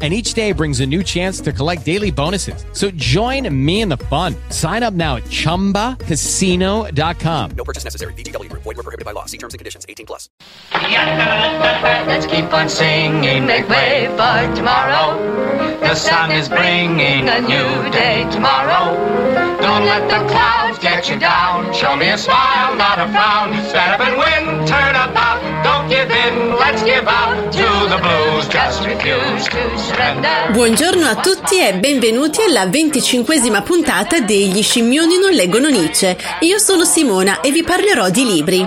and each day brings a new chance to collect daily bonuses. So join me in the fun. Sign up now at ChumbaCasino.com. No purchase necessary. VGW Group. Void were prohibited by law. See terms and conditions. 18 plus. Let's keep on singing, make way for tomorrow. The sun is bringing a new day tomorrow. Don't let the clouds get you down. Show me a smile, not a frown. Stand up and win, turn about. Buongiorno a tutti e benvenuti alla venticinquesima puntata degli scimmioni non leggono Nietzsche. Io sono Simona e vi parlerò di libri.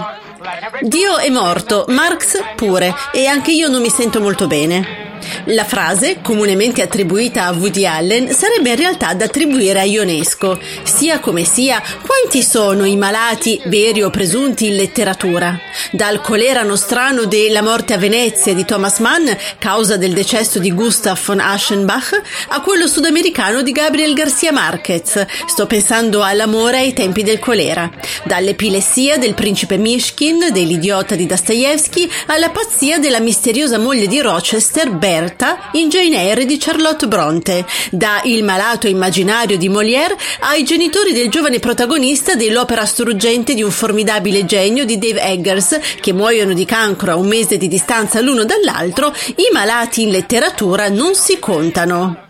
Dio è morto, Marx pure, e anche io non mi sento molto bene. La frase, comunemente attribuita a Woody Allen, sarebbe in realtà da attribuire a Ionesco. Sia come sia, quanti sono i malati, veri o presunti, in letteratura? Dal colera nostrano della morte a Venezia di Thomas Mann, causa del decesso di Gustav von Aschenbach, a quello sudamericano di Gabriel Garcia Marquez. Sto pensando all'amore ai tempi del colera. Dall'epilessia del principe Mishkin, dell'idiota di Dostoevsky, alla pazzia della misteriosa moglie di Rochester, Berta, in Jane Eyre di Charlotte Bronte, da Il malato immaginario di Molière ai genitori del giovane protagonista dell'opera struggente di un formidabile genio di Dave Eggers, che muoiono di cancro a un mese di distanza l'uno dall'altro, i malati in letteratura non si contano.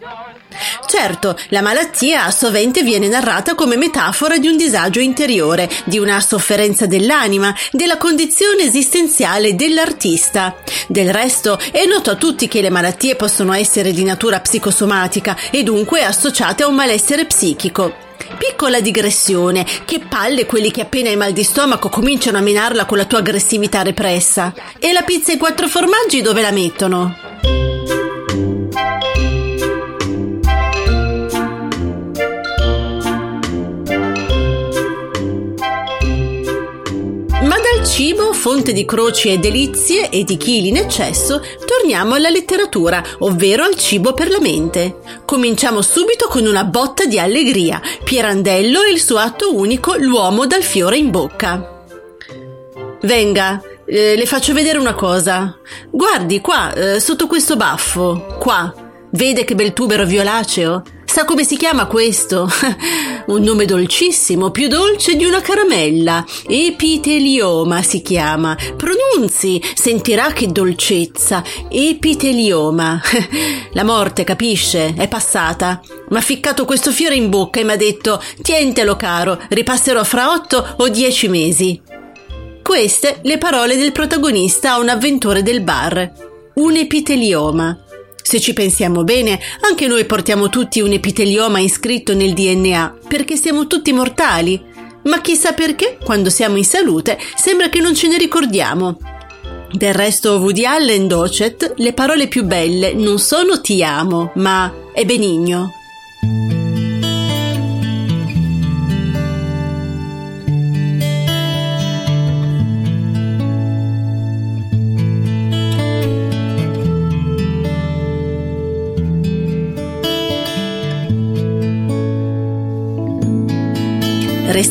Certo, la malattia sovente viene narrata come metafora di un disagio interiore, di una sofferenza dell'anima, della condizione esistenziale dell'artista. Del resto, è noto a tutti che le malattie possono essere di natura psicosomatica e dunque associate a un malessere psichico. Piccola digressione, che palle quelli che appena hai mal di stomaco cominciano a menarla con la tua aggressività repressa. E la pizza e i quattro formaggi dove la mettono? Fonte di croci e delizie e di chili in eccesso, torniamo alla letteratura, ovvero al cibo per la mente. Cominciamo subito con una botta di allegria. Pirandello e il suo atto unico, l'uomo dal fiore in bocca. Venga, eh, le faccio vedere una cosa. Guardi qua, eh, sotto questo baffo, qua. Vede che bel tubero violaceo? Sa come si chiama questo? Un nome dolcissimo, più dolce di una caramella. Epitelioma si chiama. Pronunzi, sentirà che dolcezza. Epitelioma. La morte, capisce? È passata. M'ha ficcato questo fiore in bocca e m'ha detto: Tientelo, caro, ripasserò fra otto o dieci mesi. Queste le parole del protagonista a un avventore del bar. Un epitelioma. Se ci pensiamo bene, anche noi portiamo tutti un epitelioma iscritto nel DNA, perché siamo tutti mortali. Ma chissà perché, quando siamo in salute, sembra che non ce ne ricordiamo. Del resto, Woody Allen docet, le parole più belle non sono ti amo, ma è benigno.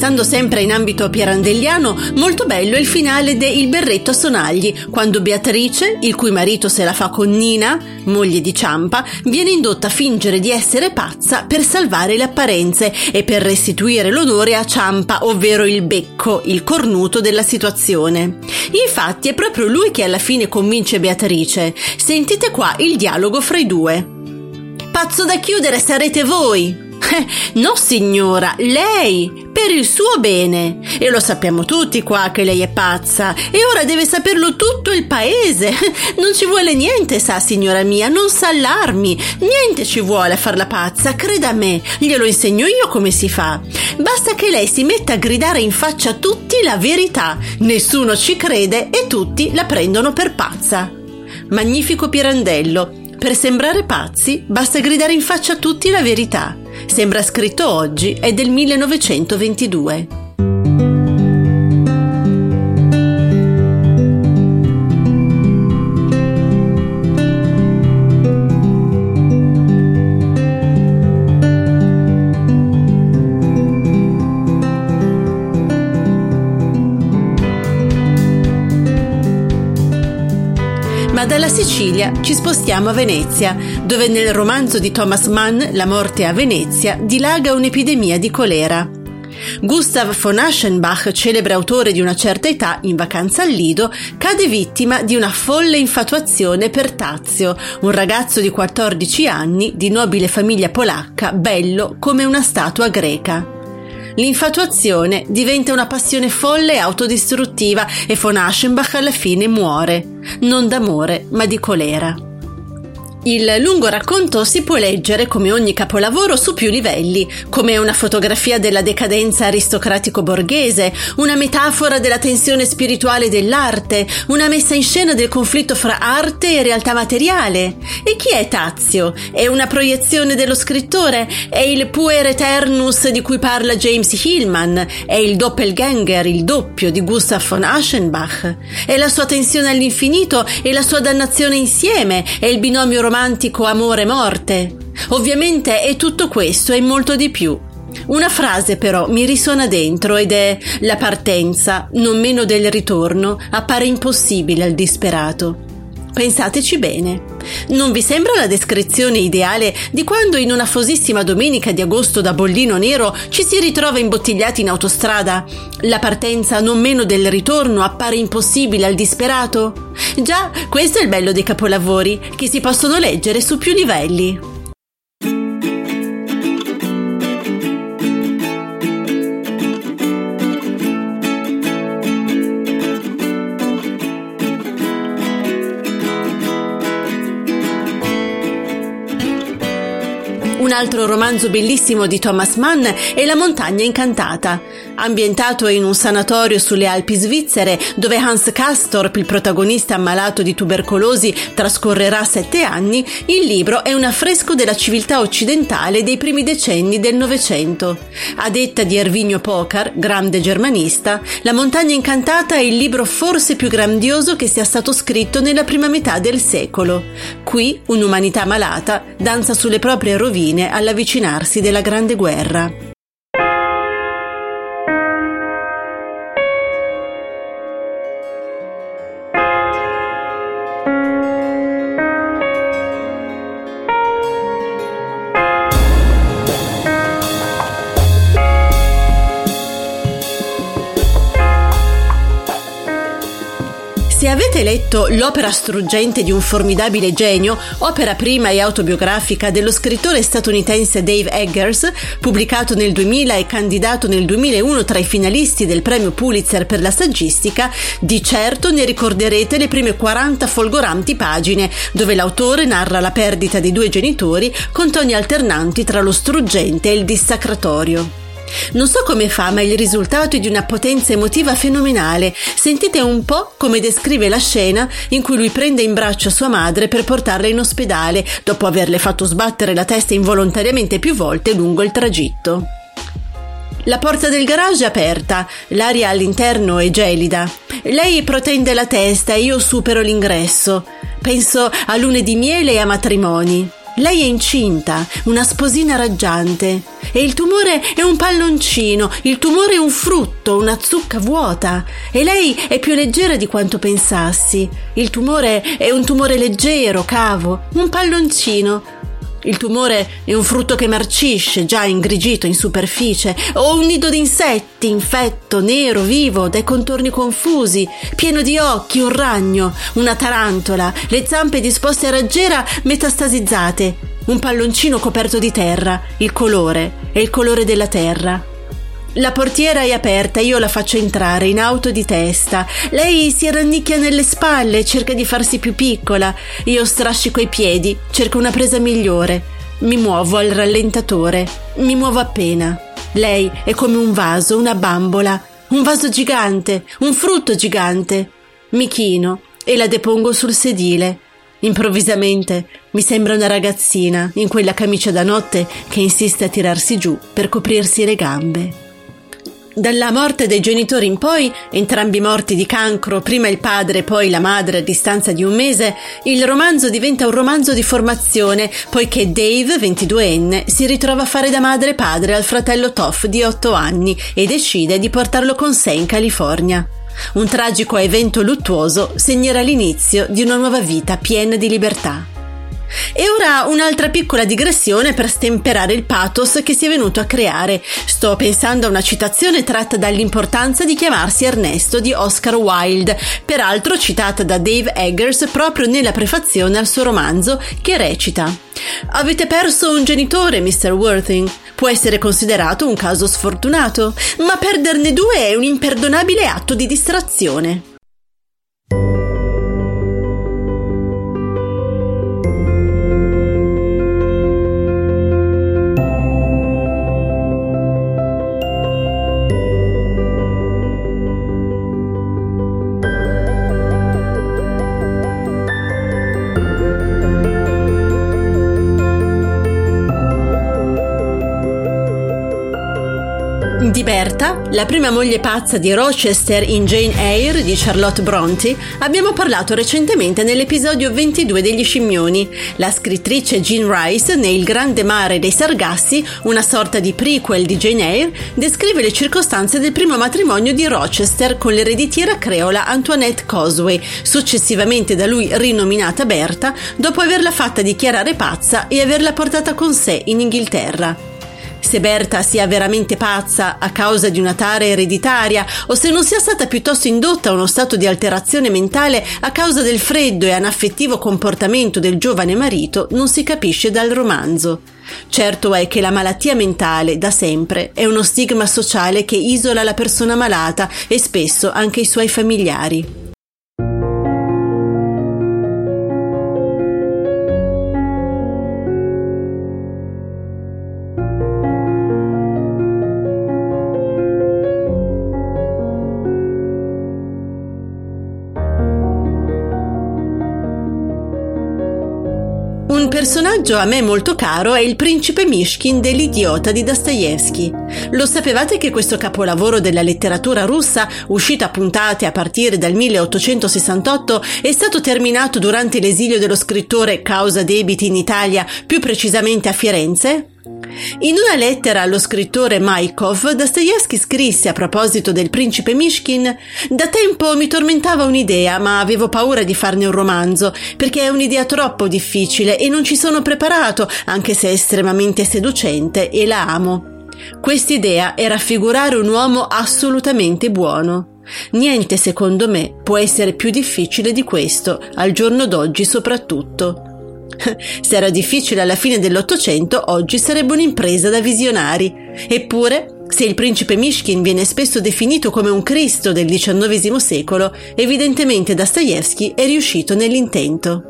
Restando sempre in ambito pirandelliano, molto bello è il finale de Il berretto a sonagli, quando Beatrice, il cui marito se la fa con Nina, moglie di Ciampa, viene indotta a fingere di essere pazza per salvare le apparenze e per restituire l'onore a Ciampa, ovvero il becco, il cornuto della situazione. Infatti è proprio lui che alla fine convince Beatrice. Sentite qua il dialogo fra i due. Pazzo da chiudere sarete voi! No, signora, lei, per il suo bene. E lo sappiamo tutti qua che lei è pazza. E ora deve saperlo tutto il paese. Non ci vuole niente, sa, signora mia, non s'allarmi. Niente ci vuole a farla pazza, creda a me. Glielo insegno io come si fa. Basta che lei si metta a gridare in faccia a tutti la verità. Nessuno ci crede e tutti la prendono per pazza. Magnifico Pirandello. Per sembrare pazzi basta gridare in faccia a tutti la verità. Sembra scritto oggi, è del 1922. Ma dalla Sicilia ci spostiamo a Venezia, dove nel romanzo di Thomas Mann, La morte a Venezia, dilaga un'epidemia di colera. Gustav von Aschenbach, celebre autore di una certa età, in vacanza al Lido, cade vittima di una folle infatuazione per Tazio, un ragazzo di 14 anni, di nobile famiglia polacca, bello come una statua greca. L'infatuazione diventa una passione folle e autodistruttiva e von Aschenbach alla fine muore, non d'amore ma di colera. Il lungo racconto si può leggere come ogni capolavoro su più livelli, come una fotografia della decadenza aristocratico-borghese, una metafora della tensione spirituale dell'arte, una messa in scena del conflitto fra arte e realtà materiale. E chi è Tazio? È una proiezione dello scrittore? È il puer eternus di cui parla James Hillman? È il doppelganger, il doppio di Gustav von Aschenbach? È la sua tensione all'infinito e la sua dannazione insieme? È il binomio romantico amore-morte. Ovviamente è tutto questo e molto di più. Una frase però mi risuona dentro ed è la partenza, non meno del ritorno, appare impossibile al disperato. Pensateci bene. Non vi sembra la descrizione ideale di quando in una fosissima domenica di agosto da bollino nero ci si ritrova imbottigliati in autostrada? La partenza non meno del ritorno appare impossibile al disperato? Già, questo è il bello dei capolavori, che si possono leggere su più livelli. Un altro romanzo bellissimo di Thomas Mann è La montagna incantata. Ambientato in un sanatorio sulle Alpi svizzere, dove Hans Castorp, il protagonista ammalato di tubercolosi, trascorrerà sette anni, il libro è un affresco della civiltà occidentale dei primi decenni del Novecento. A detta di Ervinio Pocar, grande germanista, La montagna incantata è il libro forse più grandioso che sia stato scritto nella prima metà del secolo. Qui un'umanità malata danza sulle proprie rovine all'avvicinarsi della Grande Guerra. Avete letto L'opera struggente di un formidabile genio, opera prima e autobiografica dello scrittore statunitense Dave Eggers, pubblicato nel 2000 e candidato nel 2001 tra i finalisti del premio Pulitzer per la saggistica, di certo ne ricorderete le prime 40 folgoranti pagine, dove l'autore narra la perdita dei due genitori con toni alternanti tra lo struggente e il dissacratorio. Non so come fa, ma il risultato è di una potenza emotiva fenomenale. Sentite un po' come descrive la scena in cui lui prende in braccio sua madre per portarla in ospedale, dopo averle fatto sbattere la testa involontariamente più volte lungo il tragitto. La porta del garage è aperta, l'aria all'interno è gelida. Lei protende la testa e io supero l'ingresso. Penso a lune di miele e a matrimoni. Lei è incinta, una sposina raggiante. E il tumore è un palloncino, il tumore è un frutto, una zucca vuota. E lei è più leggera di quanto pensassi. Il tumore è un tumore leggero, cavo, un palloncino. Il tumore è un frutto che marcisce, già ingrigito in superficie, o un nido di insetti, infetto, nero, vivo, dai contorni confusi, pieno di occhi, un ragno, una tarantola, le zampe disposte a raggiera metastasizzate, un palloncino coperto di terra, il colore, è il colore della terra. La portiera è aperta, io la faccio entrare in auto di testa. Lei si rannicchia nelle spalle, cerca di farsi più piccola. Io strascico i piedi, cerco una presa migliore. Mi muovo al rallentatore. Mi muovo appena. Lei è come un vaso, una bambola, un vaso gigante, un frutto gigante. Mi chino e la depongo sul sedile. Improvvisamente mi sembra una ragazzina in quella camicia da notte che insiste a tirarsi giù per coprirsi le gambe. Dalla morte dei genitori in poi, entrambi morti di cancro, prima il padre, poi la madre a distanza di un mese, il romanzo diventa un romanzo di formazione, poiché Dave, 22enne, si ritrova a fare da madre e padre al fratello Toff di 8 anni e decide di portarlo con sé in California. Un tragico evento luttuoso segnerà l'inizio di una nuova vita piena di libertà. E ora un'altra piccola digressione per stemperare il pathos che si è venuto a creare. Sto pensando a una citazione tratta dall'importanza di chiamarsi Ernesto di Oscar Wilde, peraltro citata da Dave Eggers proprio nella prefazione al suo romanzo che recita Avete perso un genitore, Mr. Worthing. Può essere considerato un caso sfortunato, ma perderne due è un imperdonabile atto di distrazione. Di Berta, la prima moglie pazza di Rochester in Jane Eyre di Charlotte Bronte, abbiamo parlato recentemente nell'episodio 22 degli scimmioni. La scrittrice Jean Rice, nel Grande Mare dei Sargassi, una sorta di prequel di Jane Eyre, descrive le circostanze del primo matrimonio di Rochester con l'ereditiera creola Antoinette Cosway, successivamente da lui rinominata Berta, dopo averla fatta dichiarare pazza e averla portata con sé in Inghilterra se Berta sia veramente pazza a causa di una tara ereditaria o se non sia stata piuttosto indotta a uno stato di alterazione mentale a causa del freddo e anaffettivo comportamento del giovane marito non si capisce dal romanzo. Certo è che la malattia mentale, da sempre, è uno stigma sociale che isola la persona malata e spesso anche i suoi familiari. Personaggio a me molto caro è il principe Mishkin dell'Idiota di Dostoevsky. Lo sapevate che questo capolavoro della letteratura russa, uscito a puntate a partire dal 1868, è stato terminato durante l'esilio dello scrittore causa debiti in Italia, più precisamente a Firenze? In una lettera allo scrittore Maikov, Dostoevsky scrisse a proposito del principe Mishkin: Da tempo mi tormentava un'idea, ma avevo paura di farne un romanzo, perché è un'idea troppo difficile e non ci sono preparato, anche se è estremamente seducente e la amo. Quest'idea è raffigurare un uomo assolutamente buono. Niente, secondo me, può essere più difficile di questo, al giorno d'oggi soprattutto. Se era difficile alla fine dell'Ottocento, oggi sarebbe un'impresa da visionari. Eppure, se il principe Mishkin viene spesso definito come un Cristo del XIX secolo, evidentemente Dostoevsky è riuscito nell'intento.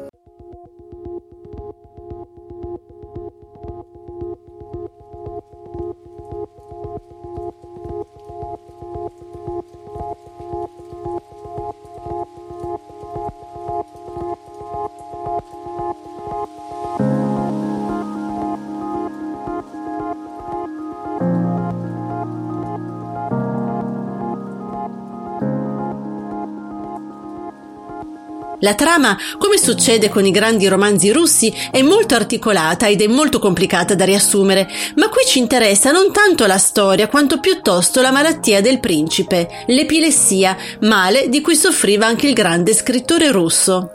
La trama, come succede con i grandi romanzi russi, è molto articolata ed è molto complicata da riassumere, ma qui ci interessa non tanto la storia quanto piuttosto la malattia del principe, l'epilessia, male di cui soffriva anche il grande scrittore russo.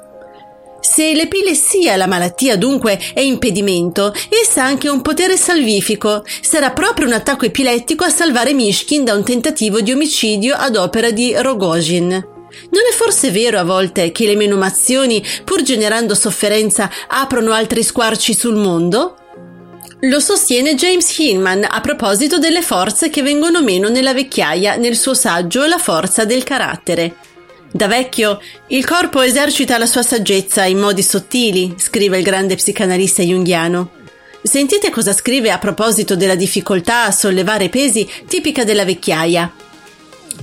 Se l'epilessia, la malattia dunque, è impedimento, essa ha anche un potere salvifico. Sarà proprio un attacco epilettico a salvare Mishkin da un tentativo di omicidio ad opera di Rogojin. Non è forse vero a volte che le menomazioni, pur generando sofferenza, aprono altri squarci sul mondo? Lo sostiene James Hillman a proposito delle forze che vengono meno nella vecchiaia nel suo saggio La forza del carattere. Da vecchio, il corpo esercita la sua saggezza in modi sottili, scrive il grande psicanalista junghiano. Sentite cosa scrive a proposito della difficoltà a sollevare pesi tipica della vecchiaia.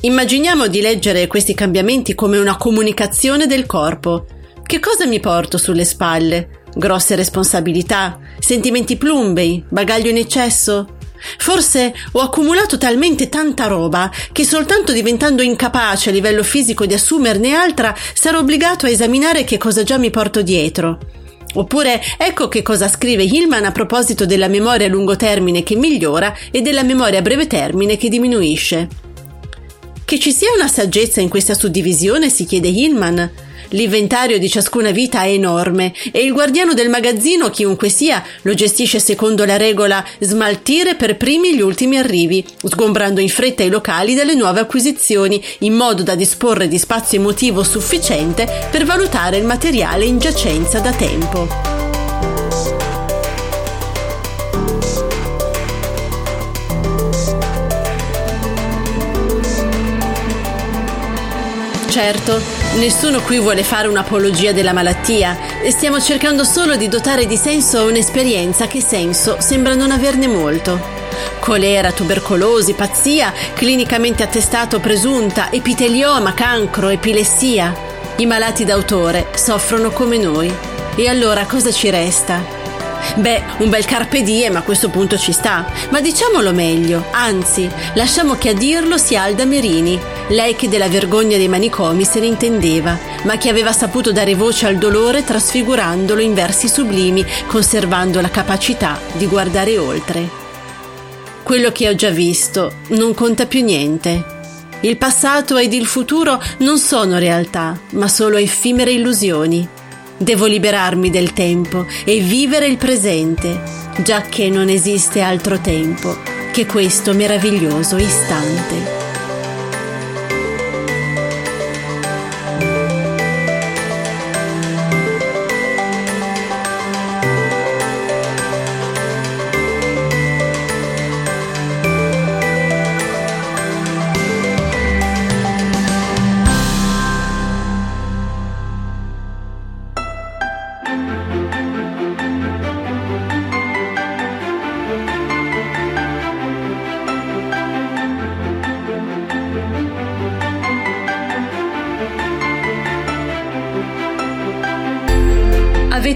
Immaginiamo di leggere questi cambiamenti come una comunicazione del corpo. Che cosa mi porto sulle spalle? Grosse responsabilità? Sentimenti plumbei? Bagaglio in eccesso? Forse ho accumulato talmente tanta roba che soltanto diventando incapace a livello fisico di assumerne altra sarò obbligato a esaminare che cosa già mi porto dietro. Oppure ecco che cosa scrive Hillman a proposito della memoria a lungo termine che migliora e della memoria a breve termine che diminuisce. Che ci sia una saggezza in questa suddivisione, si chiede Hillman. L'inventario di ciascuna vita è enorme e il guardiano del magazzino, chiunque sia, lo gestisce secondo la regola smaltire per primi gli ultimi arrivi, sgombrando in fretta i locali delle nuove acquisizioni, in modo da disporre di spazio emotivo sufficiente per valutare il materiale in giacenza da tempo. Certo, nessuno qui vuole fare un'apologia della malattia e stiamo cercando solo di dotare di senso un'esperienza che senso sembra non averne molto. Colera, tubercolosi, pazzia, clinicamente attestato presunta, epitelioma, cancro, epilessia. I malati d'autore soffrono come noi. E allora cosa ci resta? Beh, un bel carpe diem a questo punto ci sta, ma diciamolo meglio, anzi, lasciamo che a dirlo sia Alda Merini, lei che della vergogna dei manicomi se ne intendeva, ma che aveva saputo dare voce al dolore trasfigurandolo in versi sublimi, conservando la capacità di guardare oltre. Quello che ho già visto non conta più niente. Il passato ed il futuro non sono realtà, ma solo effimere illusioni. Devo liberarmi del tempo e vivere il presente, già che non esiste altro tempo che questo meraviglioso istante.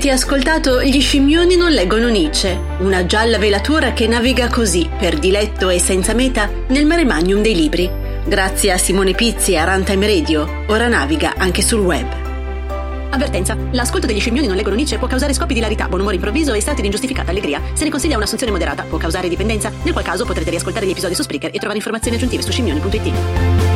Avete ascoltato Gli scimmioni non leggono Nietzsche, una gialla velatura che naviga così, per diletto e senza meta, nel mare magnum dei libri. Grazie a Simone Pizzi e a Runtime Radio, ora naviga anche sul web. Avvertenza. L'ascolto degli scimmioni non leggono Nietzsche può causare scoppi di ilarità, buon umore improvviso e stati di ingiustificata allegria. Se ne consiglia un'assunzione moderata, può causare dipendenza, nel qual caso potrete riascoltare gli episodi su Spreaker e trovare informazioni aggiuntive su scimmioni.it.